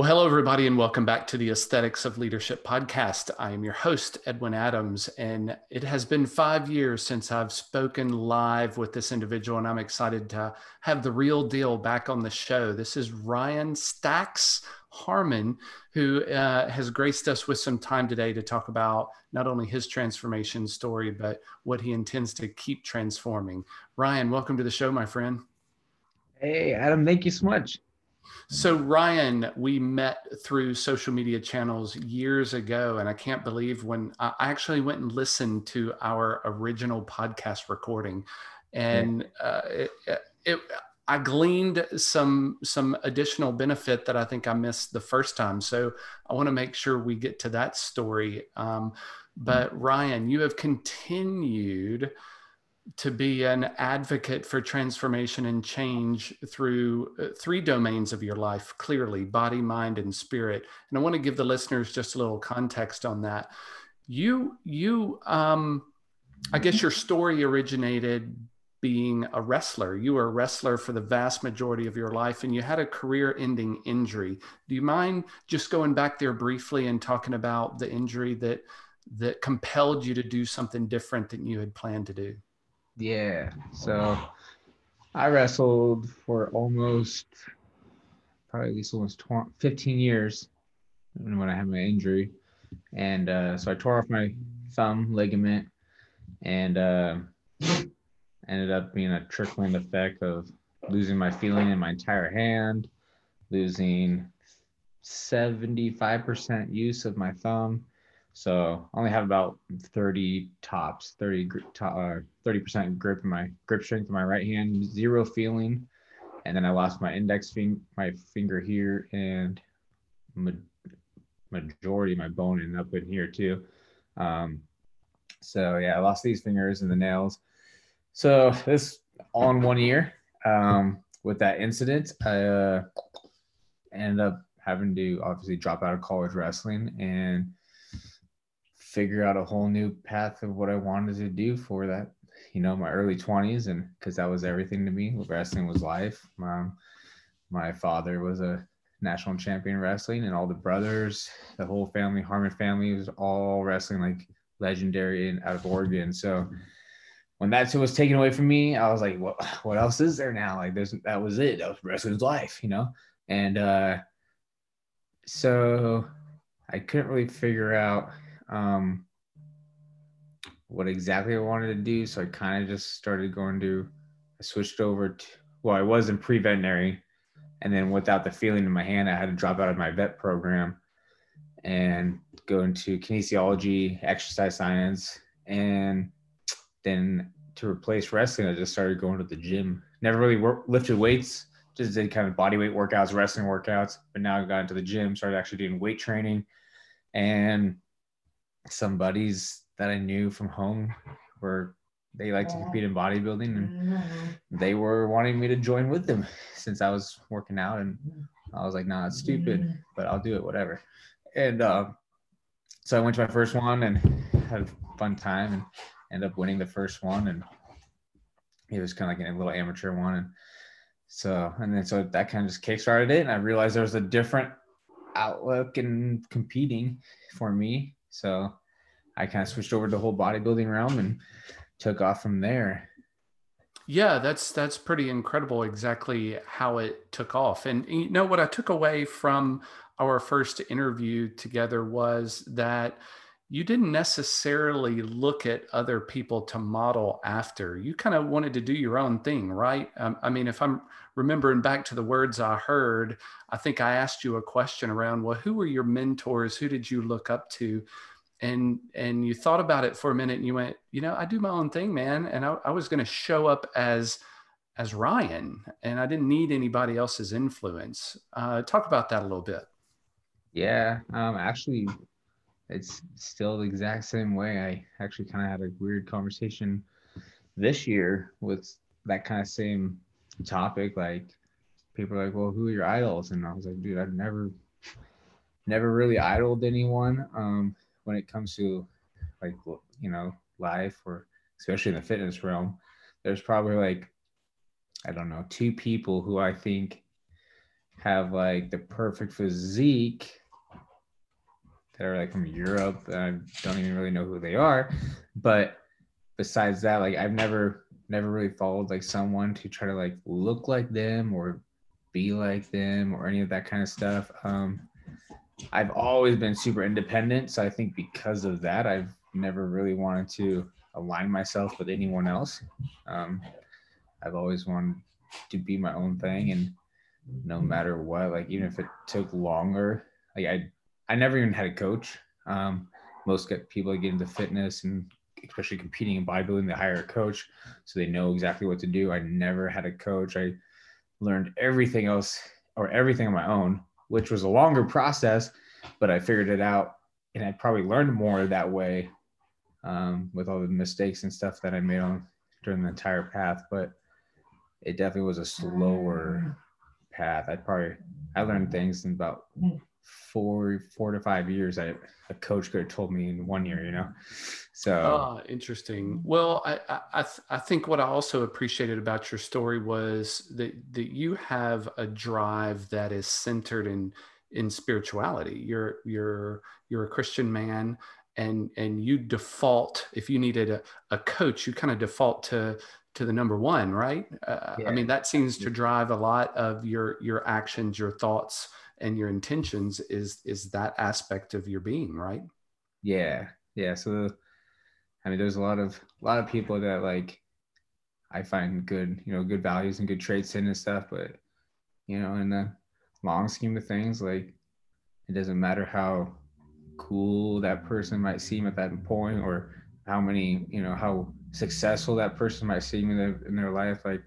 Well, hello, everybody, and welcome back to the Aesthetics of Leadership podcast. I am your host, Edwin Adams, and it has been five years since I've spoken live with this individual, and I'm excited to have the real deal back on the show. This is Ryan Stacks Harmon, who uh, has graced us with some time today to talk about not only his transformation story, but what he intends to keep transforming. Ryan, welcome to the show, my friend. Hey, Adam, thank you so much. So, Ryan, we met through social media channels years ago, and I can't believe when I actually went and listened to our original podcast recording, and uh, it, it, I gleaned some some additional benefit that I think I missed the first time. So, I want to make sure we get to that story. Um, but Ryan, you have continued to be an advocate for transformation and change through uh, three domains of your life clearly body mind and spirit. And i want to give the listeners just a little context on that. You you um i guess your story originated being a wrestler. You were a wrestler for the vast majority of your life and you had a career ending injury. Do you mind just going back there briefly and talking about the injury that that compelled you to do something different than you had planned to do yeah. So I wrestled for almost probably at least almost 20, 15 years when I had my injury. And uh, so I tore off my thumb ligament and uh, ended up being a trickling effect of losing my feeling in my entire hand, losing 75% use of my thumb, so I only have about 30 tops, 30 uh, 30% grip in my grip strength in my right hand, zero feeling, and then I lost my index finger, my finger here, and ma- majority of my bone and up in here too. Um, so yeah, I lost these fingers and the nails. So this all in one year. Um, with that incident, I uh, ended up having to obviously drop out of college wrestling and figure out a whole new path of what I wanted to do for that, you know, my early 20s. And because that was everything to me, wrestling was life. My, my father was a national champion wrestling, and all the brothers, the whole family, Harmon family, was all wrestling like legendary and out of Oregon. So when that was taken away from me, I was like, what, what else is there now? Like, there's, that was it. That was wrestling's life, you know? And, uh, so I couldn't really figure out um, what exactly I wanted to do. So I kind of just started going to, I switched over to, well, I was in pre veterinary. And then without the feeling in my hand, I had to drop out of my vet program and go into kinesiology, exercise science. And then to replace wrestling, I just started going to the gym. Never really work, lifted weights, just did kind of body weight workouts, wrestling workouts. But now I got into the gym, started actually doing weight training. And some buddies that I knew from home were they like to compete in bodybuilding and they were wanting me to join with them since I was working out and I was like, nah, it's stupid, but I'll do it, whatever. And uh, so I went to my first one and had a fun time and ended up winning the first one and it was kind of like a little amateur one and so and then so that kind of just kickstarted it and I realized there was a different outlook in competing for me so I kind of switched over to the whole bodybuilding realm and took off from there. Yeah, that's that's pretty incredible exactly how it took off. And you know what I took away from our first interview together was that you didn't necessarily look at other people to model after. You kind of wanted to do your own thing, right? Um, I mean, if I'm remembering back to the words I heard, I think I asked you a question around, well, who were your mentors? Who did you look up to? And and you thought about it for a minute and you went you know i do my own thing man and i, I was going to show up as as ryan and i didn't need anybody else's influence. Uh, talk about that a little bit. Yeah um actually it's still the exact same way. I actually kind of had a weird conversation this year with that kind of same topic like people are like well who are your idols? And i was like dude i've never never really idoled anyone. Um when it comes to like you know life or especially in the fitness realm there's probably like i don't know two people who i think have like the perfect physique that are like from Europe. I don't even really know who they are. But besides that, like I've never never really followed like someone to try to like look like them or be like them or any of that kind of stuff. Um, I've always been super independent. So I think because of that, I've never really wanted to align myself with anyone else. Um, I've always wanted to be my own thing. And no matter what, like even if it took longer, like I, I never even had a coach. Um, most get people get into fitness and especially competing in bodybuilding, they hire a coach so they know exactly what to do. I never had a coach. I learned everything else or everything on my own, which was a longer process, but I figured it out and I probably learned more that way um, with all the mistakes and stuff that I made on during the entire path. But it definitely was a slower path. I probably I learned things in about four four to five years I, a coach could have told me in one year you know? So oh, interesting. Well I I, I think what i also appreciated about your story was that that you have a drive that is centered in in spirituality. You're you're you're a christian man and and you default if you needed a, a coach you kind of default to to the number one right? Uh, yeah. i mean that seems to drive a lot of your your actions your thoughts and your intentions is is that aspect of your being right? Yeah yeah. So i mean there's a lot of a lot of people that like i find good you know good values and good traits in and stuff but you know in the long scheme of things like it doesn't matter how cool that person might seem at that point or how many you know how successful that person might seem in their, in their life like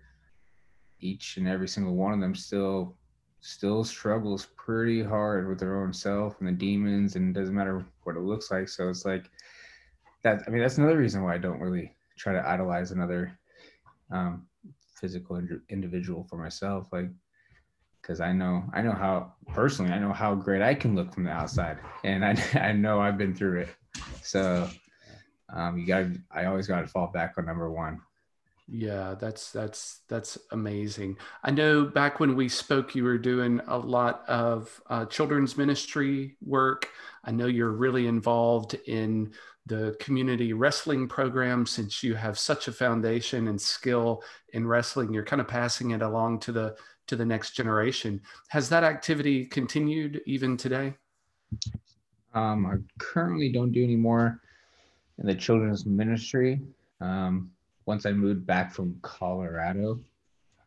each and every single one of them still still struggles pretty hard with their own self and the demons and it doesn't matter what it looks like. So it's like that i mean that's another reason why i don't really try to idolize another um, physical ind- individual for myself like because i know i know how personally i know how great i can look from the outside and i, I know i've been through it. So um, you got i always got to fall back on number one yeah, that's that's that's amazing. I know back when we spoke, you were doing a lot of uh, children's ministry work. I know you're really involved in the community wrestling program since you have such a foundation and skill in wrestling. You're kind of passing it along to the to the next generation. Has that activity continued even today? Um, I currently don't do any more in the children's ministry. Um, once I moved back from Colorado,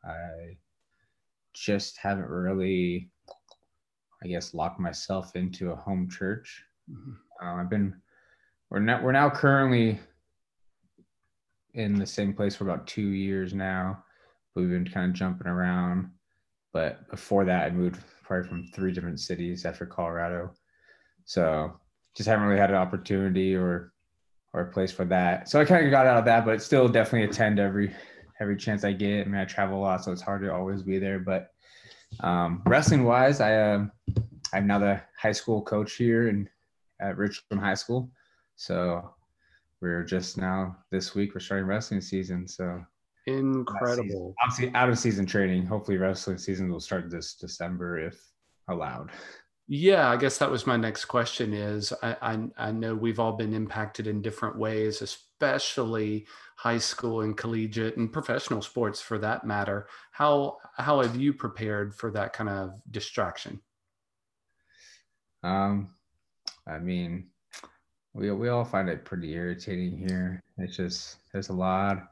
I just haven't really, I guess, locked myself into a home church. Mm-hmm. Um, I've been, we're now we're now currently in the same place for about two years now. We've been kind of jumping around, but before that, I moved probably from three different cities after Colorado, so just haven't really had an opportunity or or a place for that. So I kind of got out of that, but still definitely attend every every chance I get. I mean, I travel a lot, so it's hard to always be there. But um, wrestling wise, I um, I'm now the high school coach here in at Richland High School. So we're just now this week we're starting wrestling season. So incredible. Obviously, out of season training. Hopefully, wrestling season will start this December if allowed. Yeah, I guess that was my next question. Is I, I, I know we've all been impacted in different ways, especially high school and collegiate and professional sports for that matter. How how have you prepared for that kind of distraction? Um, I mean, we we all find it pretty irritating here. It's just there's a lot,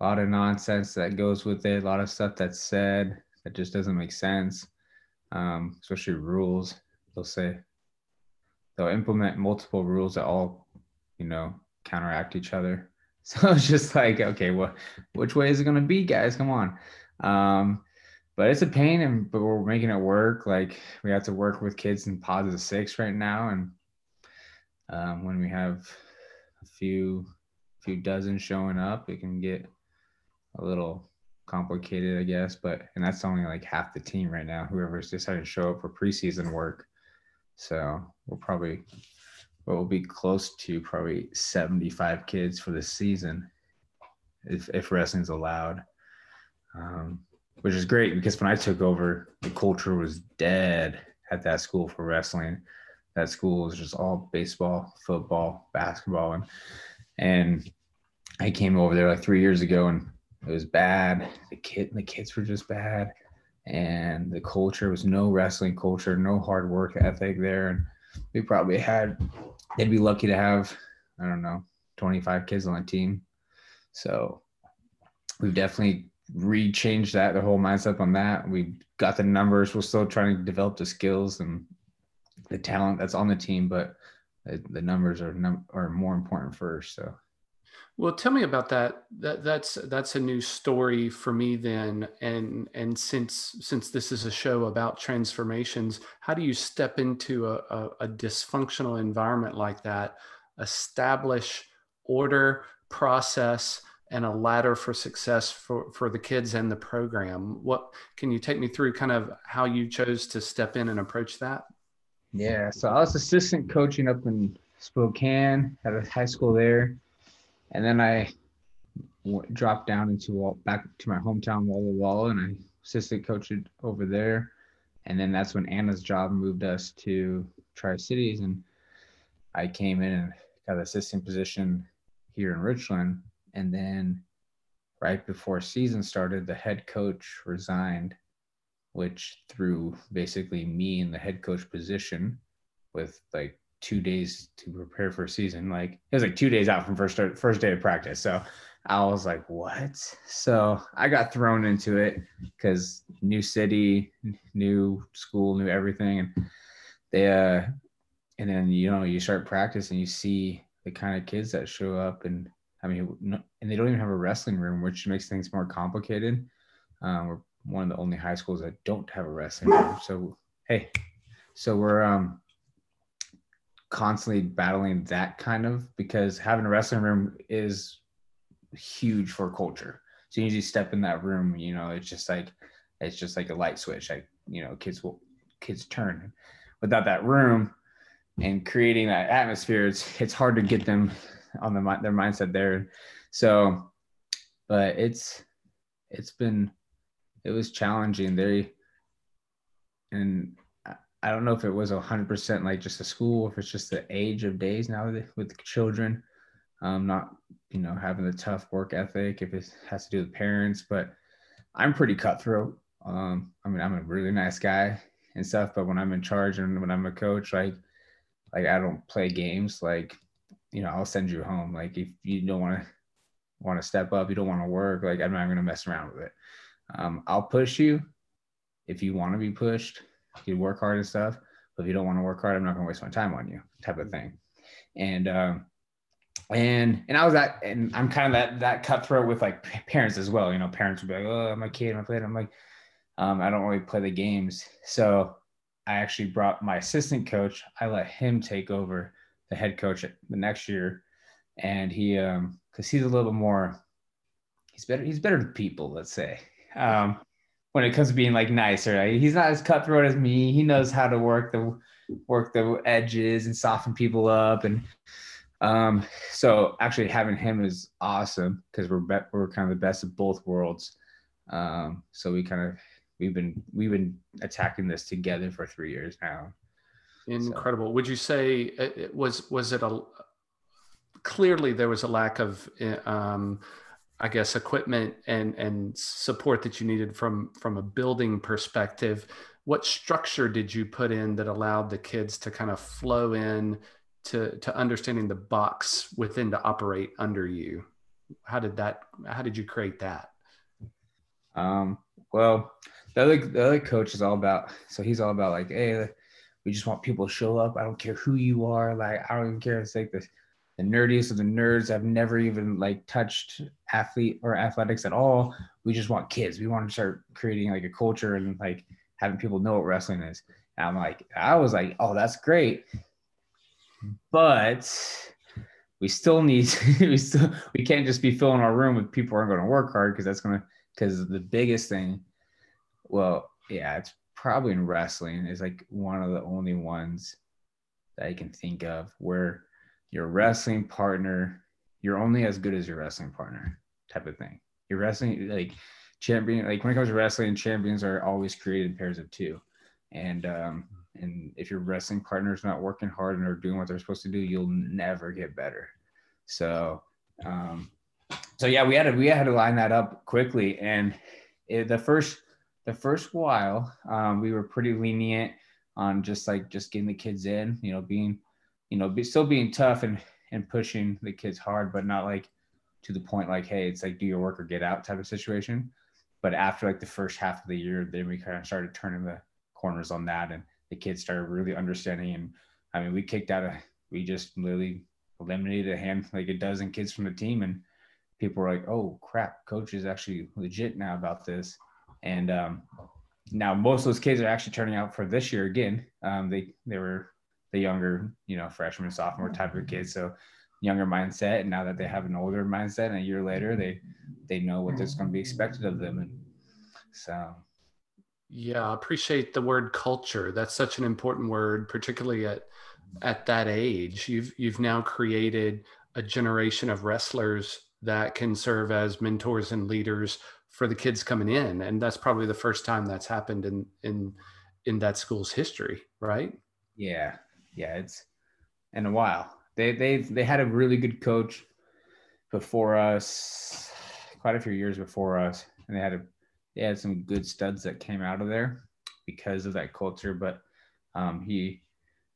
a lot of nonsense that goes with it. A lot of stuff that's said that just doesn't make sense um, especially rules. They'll say they'll implement multiple rules that all, you know, counteract each other. So it's just like, okay, well, which way is it gonna be, guys? Come on. Um, but it's a pain, and but we're making it work. Like we have to work with kids in positive six right now, and um, when we have a few few dozen showing up, it can get a little complicated, I guess. But and that's only like half the team right now. Whoever's decided to show up for preseason work. So we'll probably we will be close to probably 75 kids for the season if if wrestling's allowed. Um, which is great because when I took over, the culture was dead at that school for wrestling. That school was just all baseball, football, basketball, and and I came over there like three years ago, and it was bad. The kid, and the kids were just bad, and the culture was no wrestling culture, no hard work ethic there, and we probably had. They'd be lucky to have, I don't know, 25 kids on the team. So we've definitely re-changed that, the whole mindset on that. We got the numbers. We're still trying to develop the skills and the talent that's on the team, but the, the numbers are num- are more important first. So. Well, tell me about that. That that's that's a new story for me then. And and since since this is a show about transformations, how do you step into a, a, a dysfunctional environment like that, establish order, process, and a ladder for success for, for the kids and the program. What can you take me through kind of how you chose to step in and approach that? Yeah, so I was assistant coaching up in Spokane at a high school there, and then I w- dropped down into back to my hometown Walla Walla, and I assistant coached over there, and then that's when Anna's job moved us to Tri Cities, and I came in and got an assistant position here in Richland. And then right before season started, the head coach resigned, which threw basically me in the head coach position with like two days to prepare for a season. Like it was like two days out from first start, first day of practice. So I was like, what? So I got thrown into it because new city, new school, new everything. And they, uh, and then, you know, you start practice and you see the kind of kids that show up and I mean, and they don't even have a wrestling room, which makes things more complicated. Um, we're one of the only high schools that don't have a wrestling room. So hey, so we're um, constantly battling that kind of because having a wrestling room is huge for culture. So you step in that room, you know, it's just like it's just like a light switch. Like you know, kids will kids turn. Without that room and creating that atmosphere, it's it's hard to get them on the their mindset there. So, but it's it's been it was challenging. They and I don't know if it was hundred percent like just a school, if it's just the age of days now with children, um, not you know having the tough work ethic. If it has to do with parents, but I'm pretty cutthroat. Um, I mean, I'm a really nice guy and stuff, but when I'm in charge and when I'm a coach, like like I don't play games. Like you know, I'll send you home. Like if you don't want to want to step up, you don't want to work, like I'm not going to mess around with it. Um, I'll push you if you want to be pushed. You work hard and stuff. But if you don't want to work hard, I'm not going to waste my time on you, type of thing. And um, and and I was that, and I'm kind of that that cutthroat with like parents as well. You know, parents would be like, "Oh, my kid, my kid." I'm like, um, I don't really play the games, so I actually brought my assistant coach. I let him take over the head coach the next year, and he um because he's a little bit more he's better he's better to people let's say um when it comes to being like nicer he's not as cutthroat as me he knows how to work the work the edges and soften people up and um so actually having him is awesome because we're be- we're kind of the best of both worlds um so we kind of we've been we've been attacking this together for three years now Incredible. So. Would you say it was was it a clearly there was a lack of um, I guess equipment and and support that you needed from from a building perspective. What structure did you put in that allowed the kids to kind of flow in to to understanding the box within to operate under you? How did that? How did you create that? Um, well, the other the other coach is all about. So he's all about like, hey, we just want people to show up. I don't care who you are. Like, I don't even care. It's like the, the nerdiest of the nerds have never even like touched athlete or athletics at all. We just want kids. We want to start creating like a culture and like having people know what wrestling is. And I'm like, I was like, oh, that's great. But we still need we still we can't just be filling our room with people who aren't going to work hard because that's gonna because the biggest thing well yeah it's probably in wrestling is like one of the only ones that I can think of where your wrestling partner, you're only as good as your wrestling partner type of thing. Your wrestling, like champion like when it comes to wrestling, champions are always created in pairs of two. And um and if your wrestling partner's not working hard and are doing what they're supposed to do, you'll never get better. So um so yeah, we had to we had to line that up quickly. And it, the first the first while, um, we were pretty lenient on just like just getting the kids in, you know, being, you know, be, still being tough and and pushing the kids hard, but not like to the point like, hey, it's like do your work or get out type of situation. But after like the first half of the year, then we kind of started turning the corners on that, and the kids started really understanding. And I mean, we kicked out a, we just literally eliminated a hand like a dozen kids from the team, and people were like, "Oh crap, coach is actually legit now about this." And um, now most of those kids are actually turning out for this year again. Um, they they were the younger, you know, freshman, sophomore type of kids. So younger mindset. And now that they have an older mindset and a year later, they they know what is going to be expected of them. And so yeah, I appreciate the word culture. That's such an important word, particularly at at that age. You've you've now created a generation of wrestlers that can serve as mentors and leaders for the kids coming in and that's probably the first time that's happened in in in that school's history right yeah yeah it's in a while. They they they had a really good coach before us quite a few years before us and they had a they had some good studs that came out of there because of that culture but um he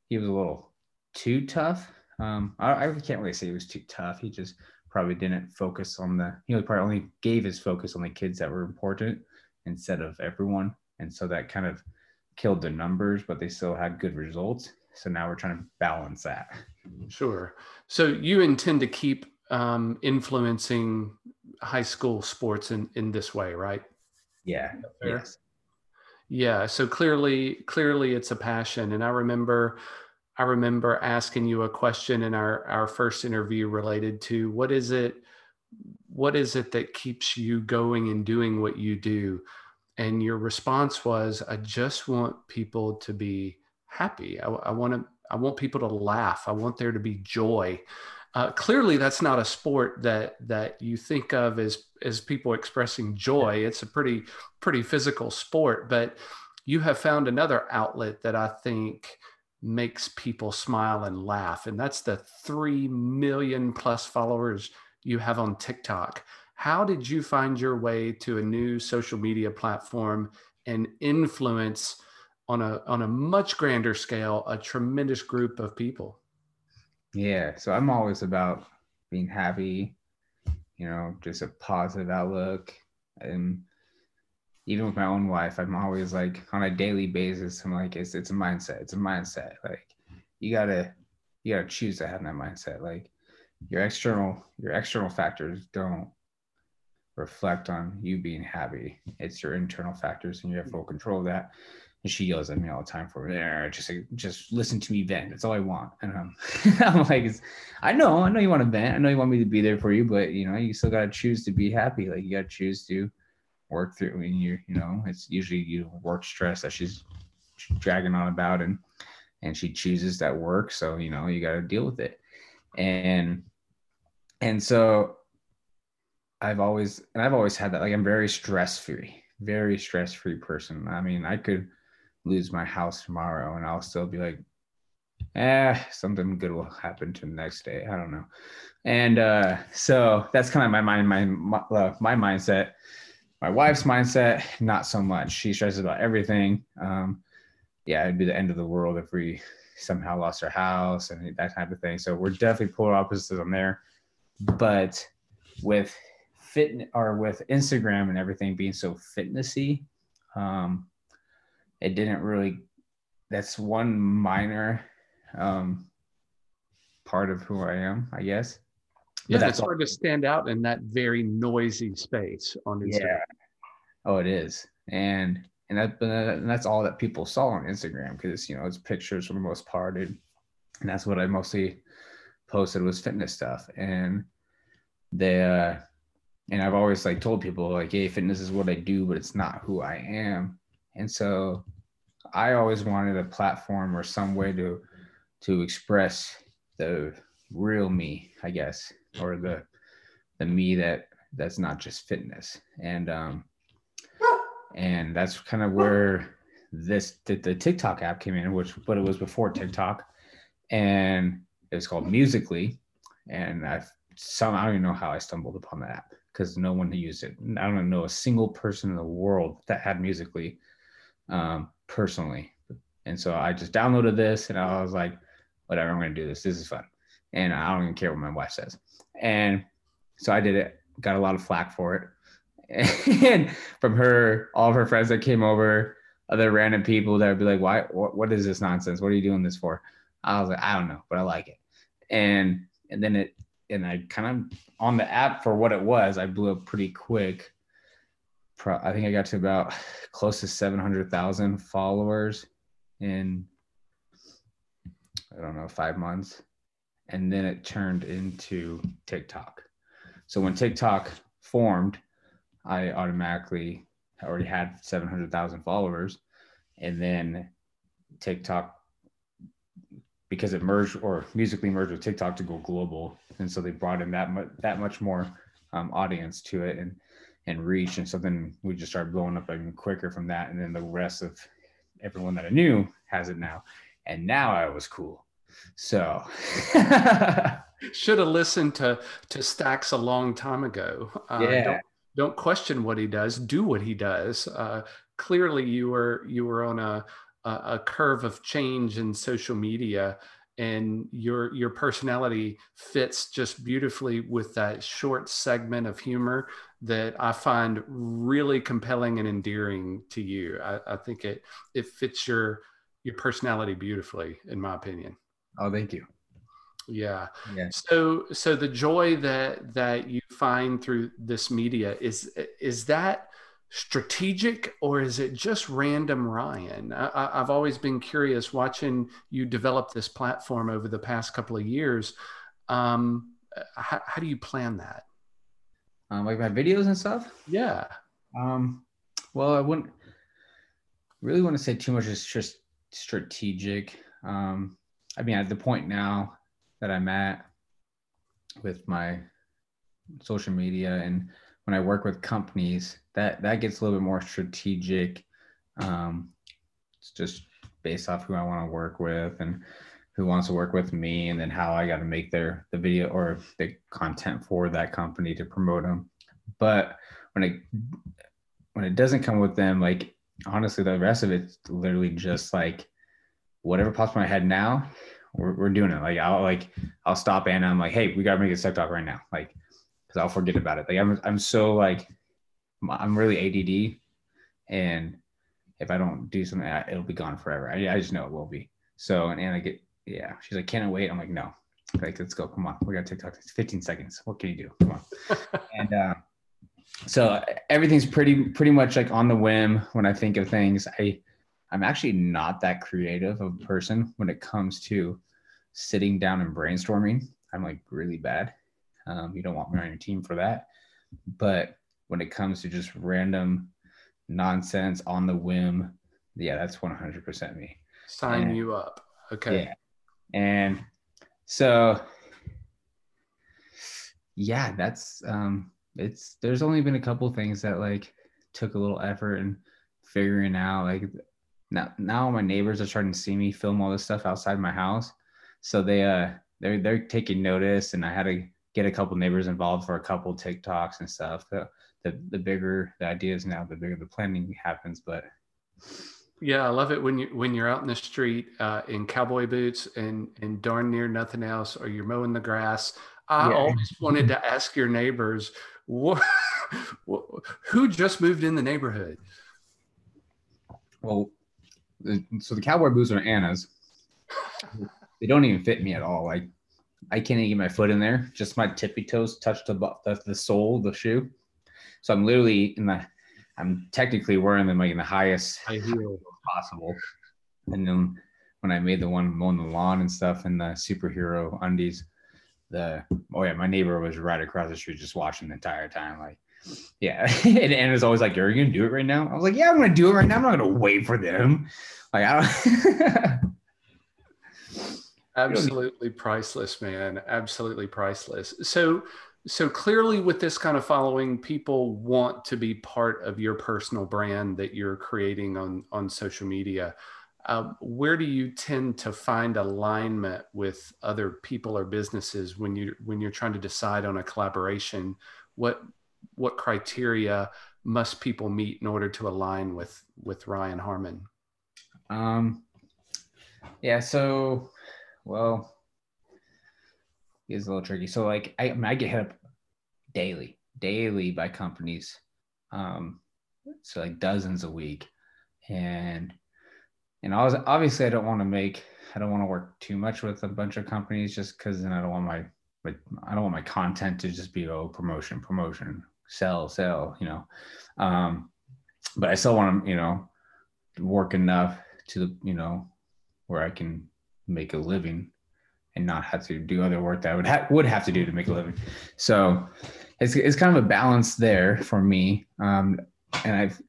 he was a little too tough. Um I, I can't really say he was too tough. He just probably didn't focus on the he probably only gave his focus on the kids that were important instead of everyone and so that kind of killed the numbers but they still had good results so now we're trying to balance that. Sure. So you intend to keep um, influencing high school sports in in this way right? Yeah. Yes. Yeah. So clearly clearly it's a passion. And i remember I remember asking you a question in our, our first interview related to what is it what is it that keeps you going and doing what you do? And your response was, I just want people to be happy. I, I want to I want people to laugh. I want there to be joy. Uh, clearly, that's not a sport that that you think of as as people expressing joy. It's a pretty pretty physical sport, but you have found another outlet that I think makes people smile and laugh. And that's the 3 million plus followers you have on TikTok. How did you find your way to a new social media platform and influence on a on a much grander scale a tremendous group of people? Yeah, so I'm always about being happy, you know, just a positive outlook and even with my own wife, I'm always like on a daily basis, I'm like, it's it's a mindset. It's a mindset. Like you gotta you gotta choose to have that mindset. Like your external your external factors don't reflect on you being happy. It's your internal factors and you have full control of that. And she yells at me all the time for there. Just like, just listen to me vent. That's all I want. And I'm, I'm like, I know, I know you want to vent. I know you want me to be there for you, but you know, you still gotta choose to be happy. Like you gotta choose to work through and you you know it's usually you work stress that she's dragging on about and and she chooses that work so you know you got to deal with it and and so i've always and i've always had that like i'm very stress free very stress free person i mean i could lose my house tomorrow and i'll still be like eh something good will happen to the next day i don't know and uh so that's kind of my mind my my, uh, my mindset my wife's mindset, not so much. She stresses about everything. Um, yeah, it'd be the end of the world if we somehow lost our house and that type of thing. So we're definitely polar opposites on there. But with fit or with Instagram and everything being so fitnessy, um, it didn't really. That's one minor um, part of who I am, I guess yeah, that's hard to stand out in that very noisy space on Instagram. Yeah. Oh, it is, and and that and that's all that people saw on Instagram because you know it's pictures for the most part, and, and that's what I mostly posted was fitness stuff, and they uh, and I've always like told people like, hey, fitness is what I do, but it's not who I am, and so I always wanted a platform or some way to to express the real me, I guess, or the the me that that's not just fitness. And um, and that's kind of where this the, the TikTok app came in, which but it was before TikTok, and it was called Musical.ly, and I some I don't even know how I stumbled upon that app because no one used it. I don't know a single person in the world that had Musical.ly um, personally, and so I just downloaded this and I was like, whatever, I'm gonna do this. This is fun, and I don't even care what my wife says. And so I did it. Got a lot of flack for it, and from her, all of her friends that came over other random people that would be like, why, what, what is this nonsense? What are you doing this for? I was like, I don't know, but I like it. And, and then it, and I kind of on the app for what it was, I blew up pretty quick. Pro, I think I got to about close to 700,000 followers in, I don't know, five months. And then it turned into TikTok. So when TikTok formed, I automatically already had 700,000 followers. And then TikTok, because it merged or Musical.ly merged with TikTok to go global. And so they brought in that much, that much more um, audience to it and, and reach. And so then we just started blowing up even quicker from that. And then the rest of everyone that I knew has it now. And now I was cool. So should have listened to to Stacks a long time ago. Uh, yeah don't question what he does do what he does uh, clearly you were you were on a a curve of change in social media and your your personality fits just beautifully with that short segment of humor that I find really compelling and endearing to you. I, I think it it fits your your personality beautifully, in my opinion. Oh, thank you. Yeah. yeah. So so the joy that that you find through this media is is that strategic or is it just random Ryan? I, have always been curious watching you develop this platform over the past couple of years. Um, how, how do you plan that? Um, like my videos and stuff? Yeah. Um, well, I wouldn't really want to say too much. It's just strategic. Um, I mean, at the point now, that I'm at with my social media and when I work with companies, that that gets a little bit more strategic. Um, it's just based off who I want to work with and who wants to work with me, and then how I got to make their the video or the content for that company to promote them. But when it when it doesn't come with them, like honestly, the rest of it's literally just like whatever pops in my head now we're, we're doing it. Like I'll like I'll stop and I'm like, hey, we gotta make a TikTok right now. Like, because I'll forget about it. Like I'm I'm so like I'm really ADD, and if I don't do something, it'll be gone forever. I, I just know it will be. So and Anna get yeah, she's like, can I wait? I'm like, no. Like, let's go. Come on, we got TikTok. It's 15 seconds. What can you do? Come on. and uh, so everything's pretty pretty much like on the whim when I think of things. I I'm actually not that creative of a person when it comes to sitting down and brainstorming. I'm like really bad. Um, you don't want me on your team for that. But when it comes to just random nonsense on the whim, yeah, that's 100% me. Sign and, you up. Okay. Yeah. And so, yeah, that's, um, it's, there's only been a couple things that like took a little effort and figuring out like now now my neighbors are starting to see me film all this stuff outside my house. So they uh they're they're taking notice and i had to get a couple neighbors involved for a couple tiktoks and stuff. The the, the bigger the ideas now the bigger the planning happens but yeah i love it when you when you're out in the street uh, in cowboy boots and and darn near nothing else or you're mowing the grass i yeah. always wanted to ask your neighbors what, who just moved in the neighborhood well so the cowboy boots are Anna's. they don't even fit me at all. Like I can't even get my foot in there. Just my tippy toes touch the the, the sole of the shoe. So I'm literally in the. I'm technically wearing them like in the highest high heel possible. And then when I made the one mowing the lawn and stuff in the superhero undies, the oh yeah, my neighbor was right across the street just watching the entire time. Like yeah. and Anna's always like, Are you gonna do it right now? I was like, Yeah, I'm gonna do it right now. I'm not gonna wait for them. Like I don't absolutely priceless, man. Absolutely priceless. So so clearly with this kind of following people want to be part of your personal brand that you're creating on on social media. Uh, where do you tend to find alignment with other people or businesses when you when you're trying to decide on a collaboration? What what criteria must people meet in order to align with with ryan harmon? Um yeah so well it's a little tricky. So like i, I, mean, I get hit up daily daily by companies um so like dozens a week. And and I was obviously I don't want to make I don't want to work too much with a bunch of companies just because then I don't want my like I don't want my content to just be oh promotion promotion sell sell you know? Um but I still want to you know work enough to you know where I can make a living and not have to do other work that I would ha- would have to do to make a living so it's, it's kind of a balance there for me um and I've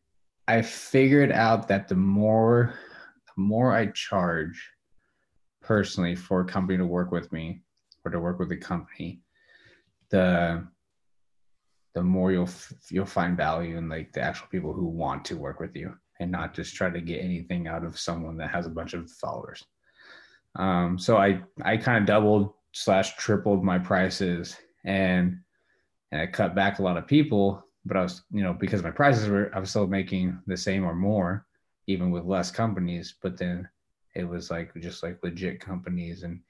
I figured out that the more the more I charge personally for a company to work with me or to work with a company, the the more you'll you'll find value in like the actual people who want to work with you and not just try to get anything out of someone that has a bunch of followers. Um, so I I kind of doubled slash tripled my prices and and I cut back a lot of people, but I was you know because my prices were I was still making the same or more even with less companies but then it was like just like legit companies. And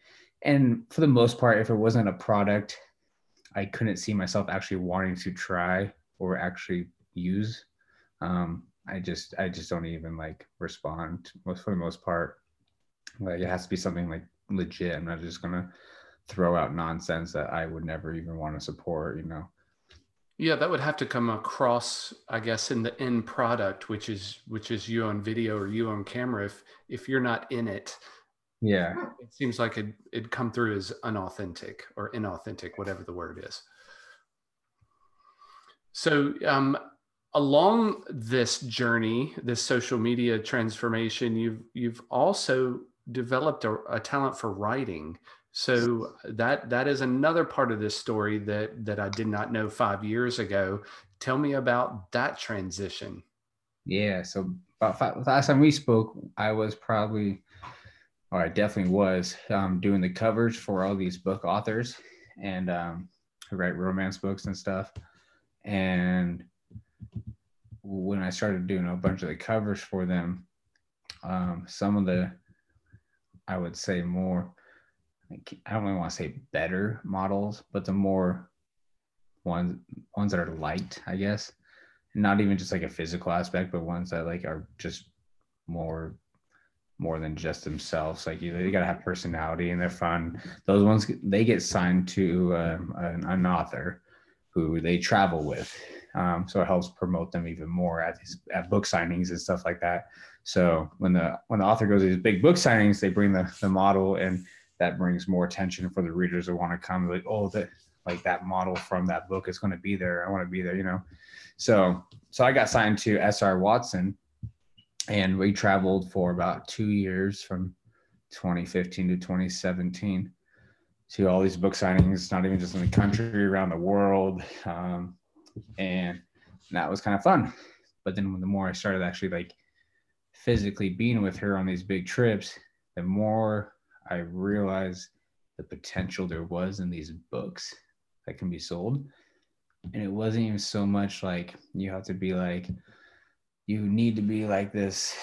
and for the most part if it wasn't a product i couldn't see myself actually wanting to try or actually use. Um i just i just don't even like respond most for the most part like it has to be something like legit i'm not just gonna throw out nonsense that i would never even want to support you know yeah, that would have to come across, I guess, in the end product, which is which is you on video or you on camera. If if you're not in it, yeah, it seems like it it'd come through as unauthentic or inauthentic, whatever the word is. So, um, along this journey, this social media transformation, you've you've also developed a, a talent for writing. So that that is another part of this story that that I did not know five years ago. Tell me about that transition. Yeah. So about five, last time we spoke, I was probably, or I definitely was, um, doing the covers for all these book authors and um, who write romance books and stuff. And when I started doing a bunch of the covers for them, um, some of the, I would say more I don't really want to say better models, but the more ones ones that are light, I guess. Not even just like a physical aspect, but ones that like are just more more than just themselves. Like you, gotta have personality and they're fun. Those ones they get signed to um, an, an, author who they travel with, um, so it helps promote them even more at these at book signings and stuff like that. So when the when the author goes to these big book signings, they bring the the model and that brings more attention for the readers that want to come like oh that like that model from that book is going to be there. I want to be there you know? So so i got signed to sr watson and we traveled for about two years from 2015 to 2017 to all these book signings not even just in the country around the world. Um, and that was kind of fun but then the more i started actually like physically being with her on these big trips the more I realized the potential there was in these books that can be sold. And it wasn't even so much like you have to be like, you need to be like this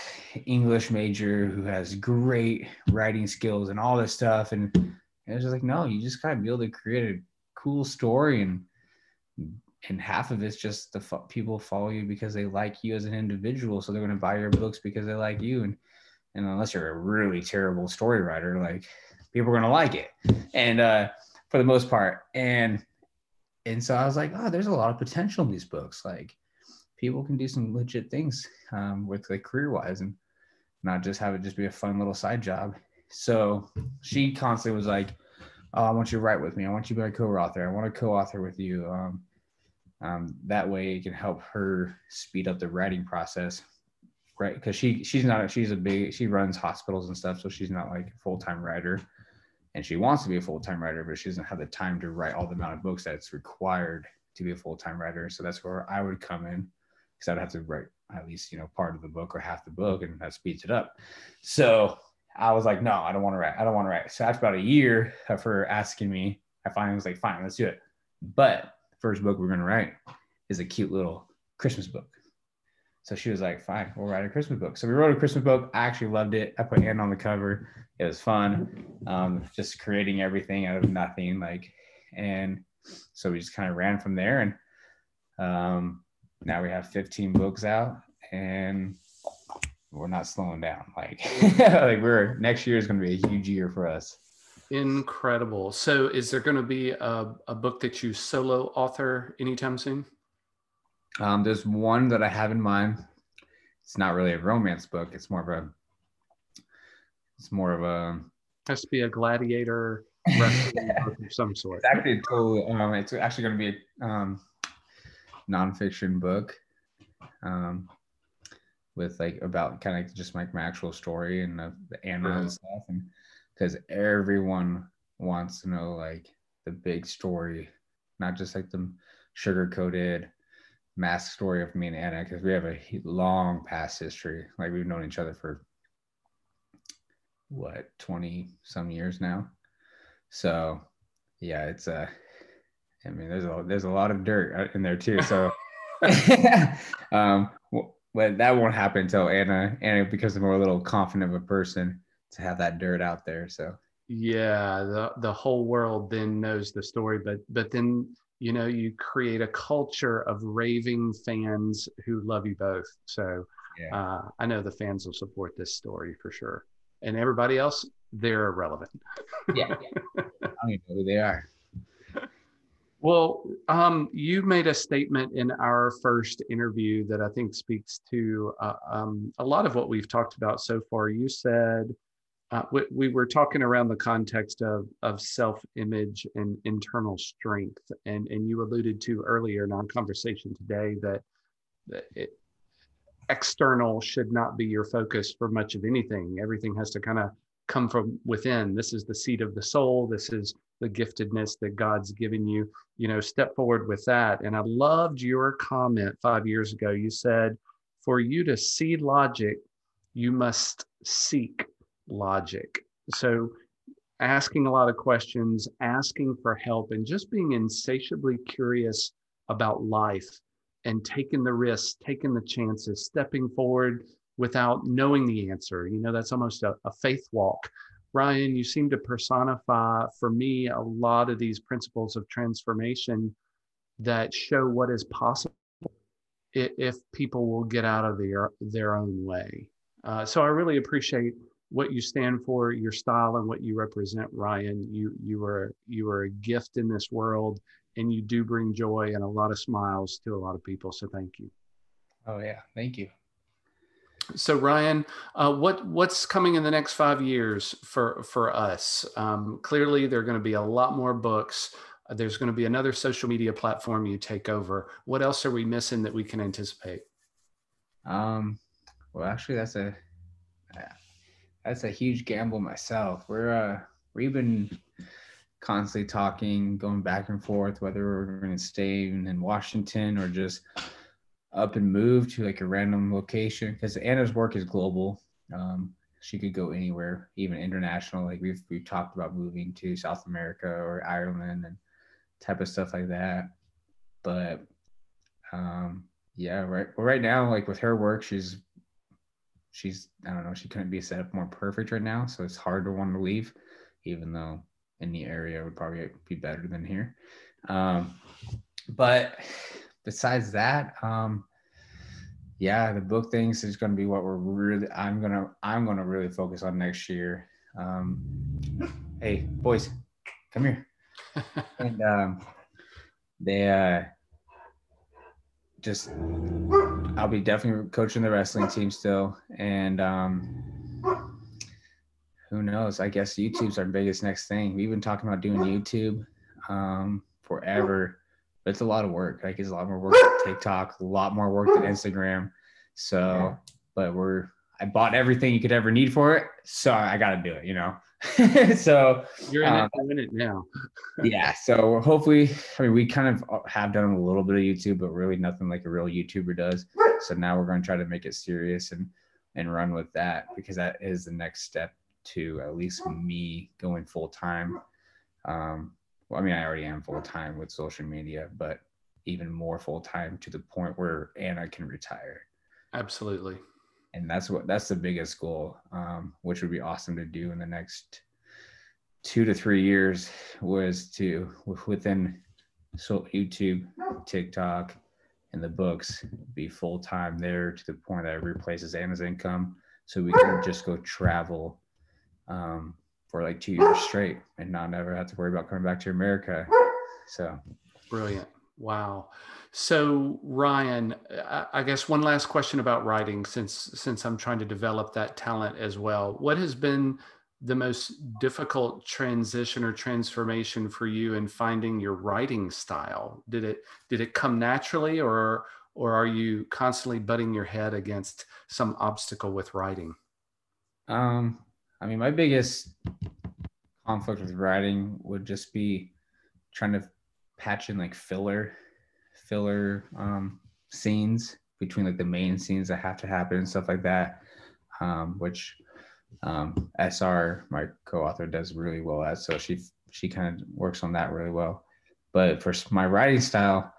English major who has great writing skills and all this stuff. And it was just like, no, you just gotta be able to create a cool story and and half of it's just the people follow you because they like you as an individual so they're going to buy your books because they like you and and unless you're a really terrible story writer like people are going to like it. And uh for the most part and and so i was like oh there's a lot of potential in these books like people can do some legit things um, with like career wise and not just have it just be a fun little side job. So she constantly was like oh i want you to write with me. I want you to be a co-author. I want to co-author with you um, um, that way it can help her speed up the writing process right because she she's not she's a big she runs hospitals and stuff so she's not like a full-time writer and she wants to be a full-time writer, but she doesn't have the time to write all the amount of books that's required to be a full-time writer. So that's where I would come in because I'd have to write at least, you know, part of the book or half the book and that speeds it up. So I was like, no, I don't want to write. I don't want to write. So after about a year of her asking me, I finally was like, fine, let's do it. But first book we're going to write is a cute little Christmas book. So she was like, fine, we'll write a Christmas book. So we wrote a Christmas book. I actually loved it. I put Anne on the cover. It was fun. Um, just creating everything out of nothing. Like, and so we just kind of ran from there. And um, now we have 15 books out and we're not slowing down. Like, like we're next year is going to be a huge year for us. Incredible. So is there going to be a, a book that you solo author anytime soon? Um, there's one that I have in mind. It's not really a romance book. It's more of a. It's more of a. Has to be a gladiator book of some sort. It's actually totally. Um, it's actually going to be a um, nonfiction book, um, with like about kind of just like my actual story and the, the animal and stuff, and because everyone wants to know like the big story, not just like the sugar coated mask story of me and Anna because we have a long past history. Like we've known each other for what 20 some years now. So yeah, it's a. I mean, there's a there's a lot of dirt uh, in there too. So, um, but that won't happen until Anna Anna becomes a more little confident of a person to have that dirt out there. So yeah, the the whole world then knows the story, but but then you know you create a culture of raving fans who love you both so yeah. uh, i know the fans will support this story for sure and everybody else they're irrelevant yeah, yeah. i don't even know who they are well um, you made a statement in our first interview that i think speaks to uh, um, a lot of what we've talked about so far you said uh, we, we, were talking around the context of, of self-image and internal strength and, and you alluded to earlier in our conversation today that, that it, external should not be your focus for much of anything. Everything has to kind of come from within. This is the seat of the soul. This is the giftedness that god's given you. You know step forward with that. And i loved your comment five years ago. You said for you to see logic you must seek logic. So, asking a lot of questions, asking for help, and just being insatiably curious about life and taking the risks, taking the chances, stepping forward without knowing the answer. You know, that's almost a, a faith walk. Ryan, you seem to personify for me a lot of these principles of transformation that show what is possible if people will get out of their their own way. Uh, so I really appreciate what you stand for, your style, and what you represent, Ryan. You you are you are a gift in this world, and you do bring joy and a lot of smiles to a lot of people. So thank you. Oh yeah, thank you. So Ryan, uh, what what's coming in the next five years for for us? Um, clearly, there are going to be a lot more books. There's going to be another social media platform you take over. What else are we missing that we can anticipate? Um, well, actually, that's a that's a huge gamble myself. We're uh we've been constantly talking, going back and forth whether we're going to stay in Washington or just up and move to like a random location because Anna's work is global. Um, she could go anywhere, even international. Like we've we've talked about moving to South America or Ireland and type of stuff like that. But um, yeah, right. Well, right now, like with her work, she's she's I don't know, she couldn't be set up more perfect right now, so it's hard to want to leave, even though in the area would probably be better than here. Um, but besides that, um, yeah, the book things is going to be what we're really. I'm gonna I'm gonna really focus on next year. Um, hey, boys, come here. and um, they uh, just I'll be definitely coaching the wrestling team still, and um, who knows? I guess YouTube's our biggest next thing. We've been talking about doing YouTube um, forever, but it's a lot of work. Like it's a lot more work than TikTok, a lot more work than Instagram. So, but we're I bought everything you could ever need for it, so I got to do it. You know. so you're in, um, it, in it now. yeah. So hopefully, I mean, we kind of have done a little bit of YouTube, but really nothing like a real YouTuber does. So now we're going to try to make it serious and and run with that because that is the next step to at least me going full time. Um, well, I mean, I already am full time with social media, but even more full time to the point where Anna can retire. Absolutely and that's what that's the biggest goal um, which would be awesome to do in the next two to three years was to within so youtube tiktok and the books be full-time there to the point that it replaces anna's income so we can just go travel um, for like two years straight and not never have to worry about coming back to america. So brilliant wow so Ryan, I guess one last question about writing, since since I'm trying to develop that talent as well. What has been the most difficult transition or transformation for you in finding your writing style? Did it did it come naturally, or or are you constantly butting your head against some obstacle with writing? Um, I mean, my biggest conflict with writing would just be trying to patch in like filler filler um, scenes between like the main scenes that have to happen and stuff like that, um, which um, SR, my co-author, does really well at. So she she kind of works on that really well. But for my writing style,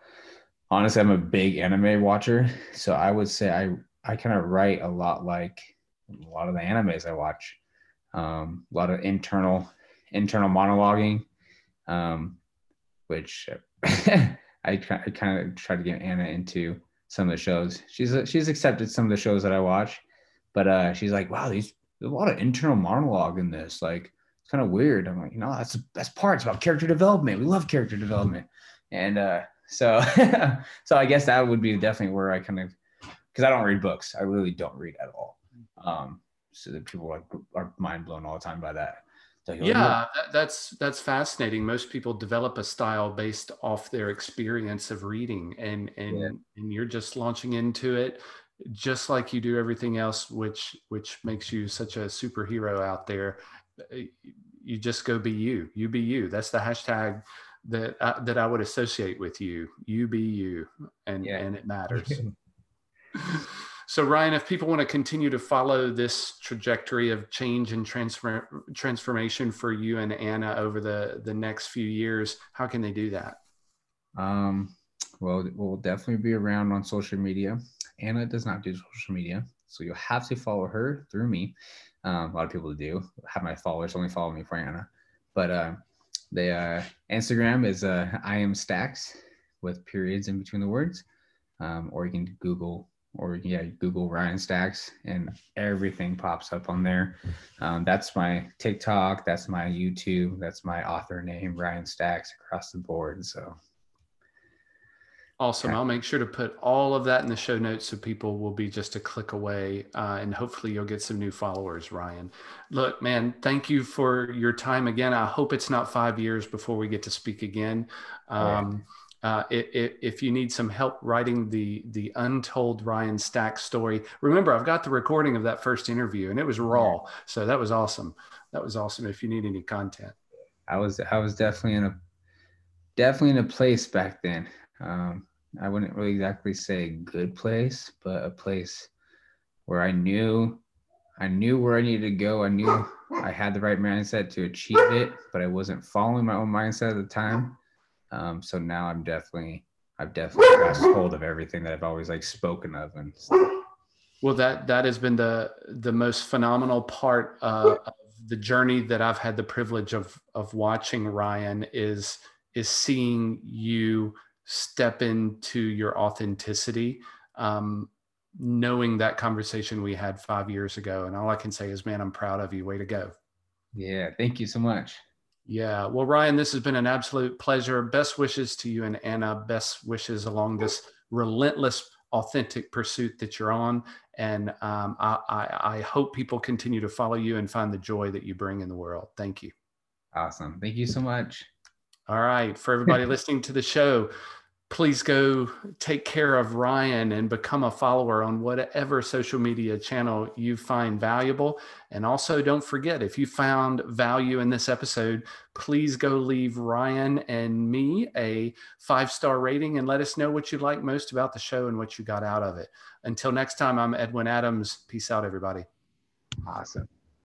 honestly, I'm a big anime watcher, so I would say I I kind of write a lot like a lot of the animes I watch. Um, a lot of internal internal monologuing, um, which I, I kind of try to get Anna into some of the shows. She's she's accepted some of the shows that I watch, but uh, she's like, wow, these there's a lot of internal monologue in this. Like it's kind of weird. I'm like, you know, that's the best part. It's about character development. We love character development, and uh, so so I guess that would be definitely where I kind of because I don't read books. I really don't read at all. Um, so that people are, are mind blown all the time by that. So yeah, that, that's that's fascinating. Most people develop a style based off their experience of reading, and and yeah. and you're just launching into it, just like you do everything else, which which makes you such a superhero out there. Uh, you just go be you. You be you. That's the hashtag that I, that I would associate with you. You be you, and yeah. and it matters. So Ryan, if people want to continue to follow this trajectory of change and transfer, transformation for you and Anna over the the next few years, how can they do that? Um, well, we'll definitely be around on social media. Anna does not do social media, so you'll have to follow her through me. Um, a lot of people do. Have my followers only follow me for Anna, but uh, the uh, Instagram is uh, I am Stacks with periods in between the words, um, or you can Google or yeah, Google Ryan Stacks and everything pops up on there. Um, that's my TikTok, that's my YouTube, that's my author name, Ryan Stacks across the board. So awesome. I'll make sure to put all of that in the show notes so people will be just a click away uh, and hopefully you'll get some new followers, Ryan. Look, man, thank you for your time again. I hope it's not five years before we get to speak again. Um, uh, if, if, you need some help writing the the untold Ryan Stack story, remember I've got the recording of that first interview and it was raw, so that was awesome. That was awesome. If you need any content, I was I was definitely in a definitely in a place back then. Um, I wouldn't really exactly say good place, but a place where I knew I knew where I needed to go. I knew I had the right mindset to achieve it, but I wasn't following my own mindset at the time. Um, so now I'm definitely I've definitely grasped hold of everything that I've always like spoken of and stuff. Well, that that has been the the most phenomenal part uh, of the journey that I've had the privilege of of watching Ryan is is seeing you step into your authenticity. Um, knowing that conversation we had five years ago, and all I can say is, man, I'm proud of you. Way to go! Yeah, thank you so much. Yeah. Well, Ryan, this has been an absolute pleasure. Best wishes to you and Anna. Best wishes along this relentless, authentic pursuit that you're on. And um, I, I, I hope people continue to follow you and find the joy that you bring in the world. Thank you. Awesome. Thank you so much. All right. For everybody listening to the show, please go take care of Ryan and become a follower on whatever social media channel you find valuable. And also, don't forget if you found value in this episode, please go leave Ryan and me a five star rating and let us know what you like most about the show and what you got out of it. Until next time, I'm Edwin Adams. Peace out, everybody. Awesome.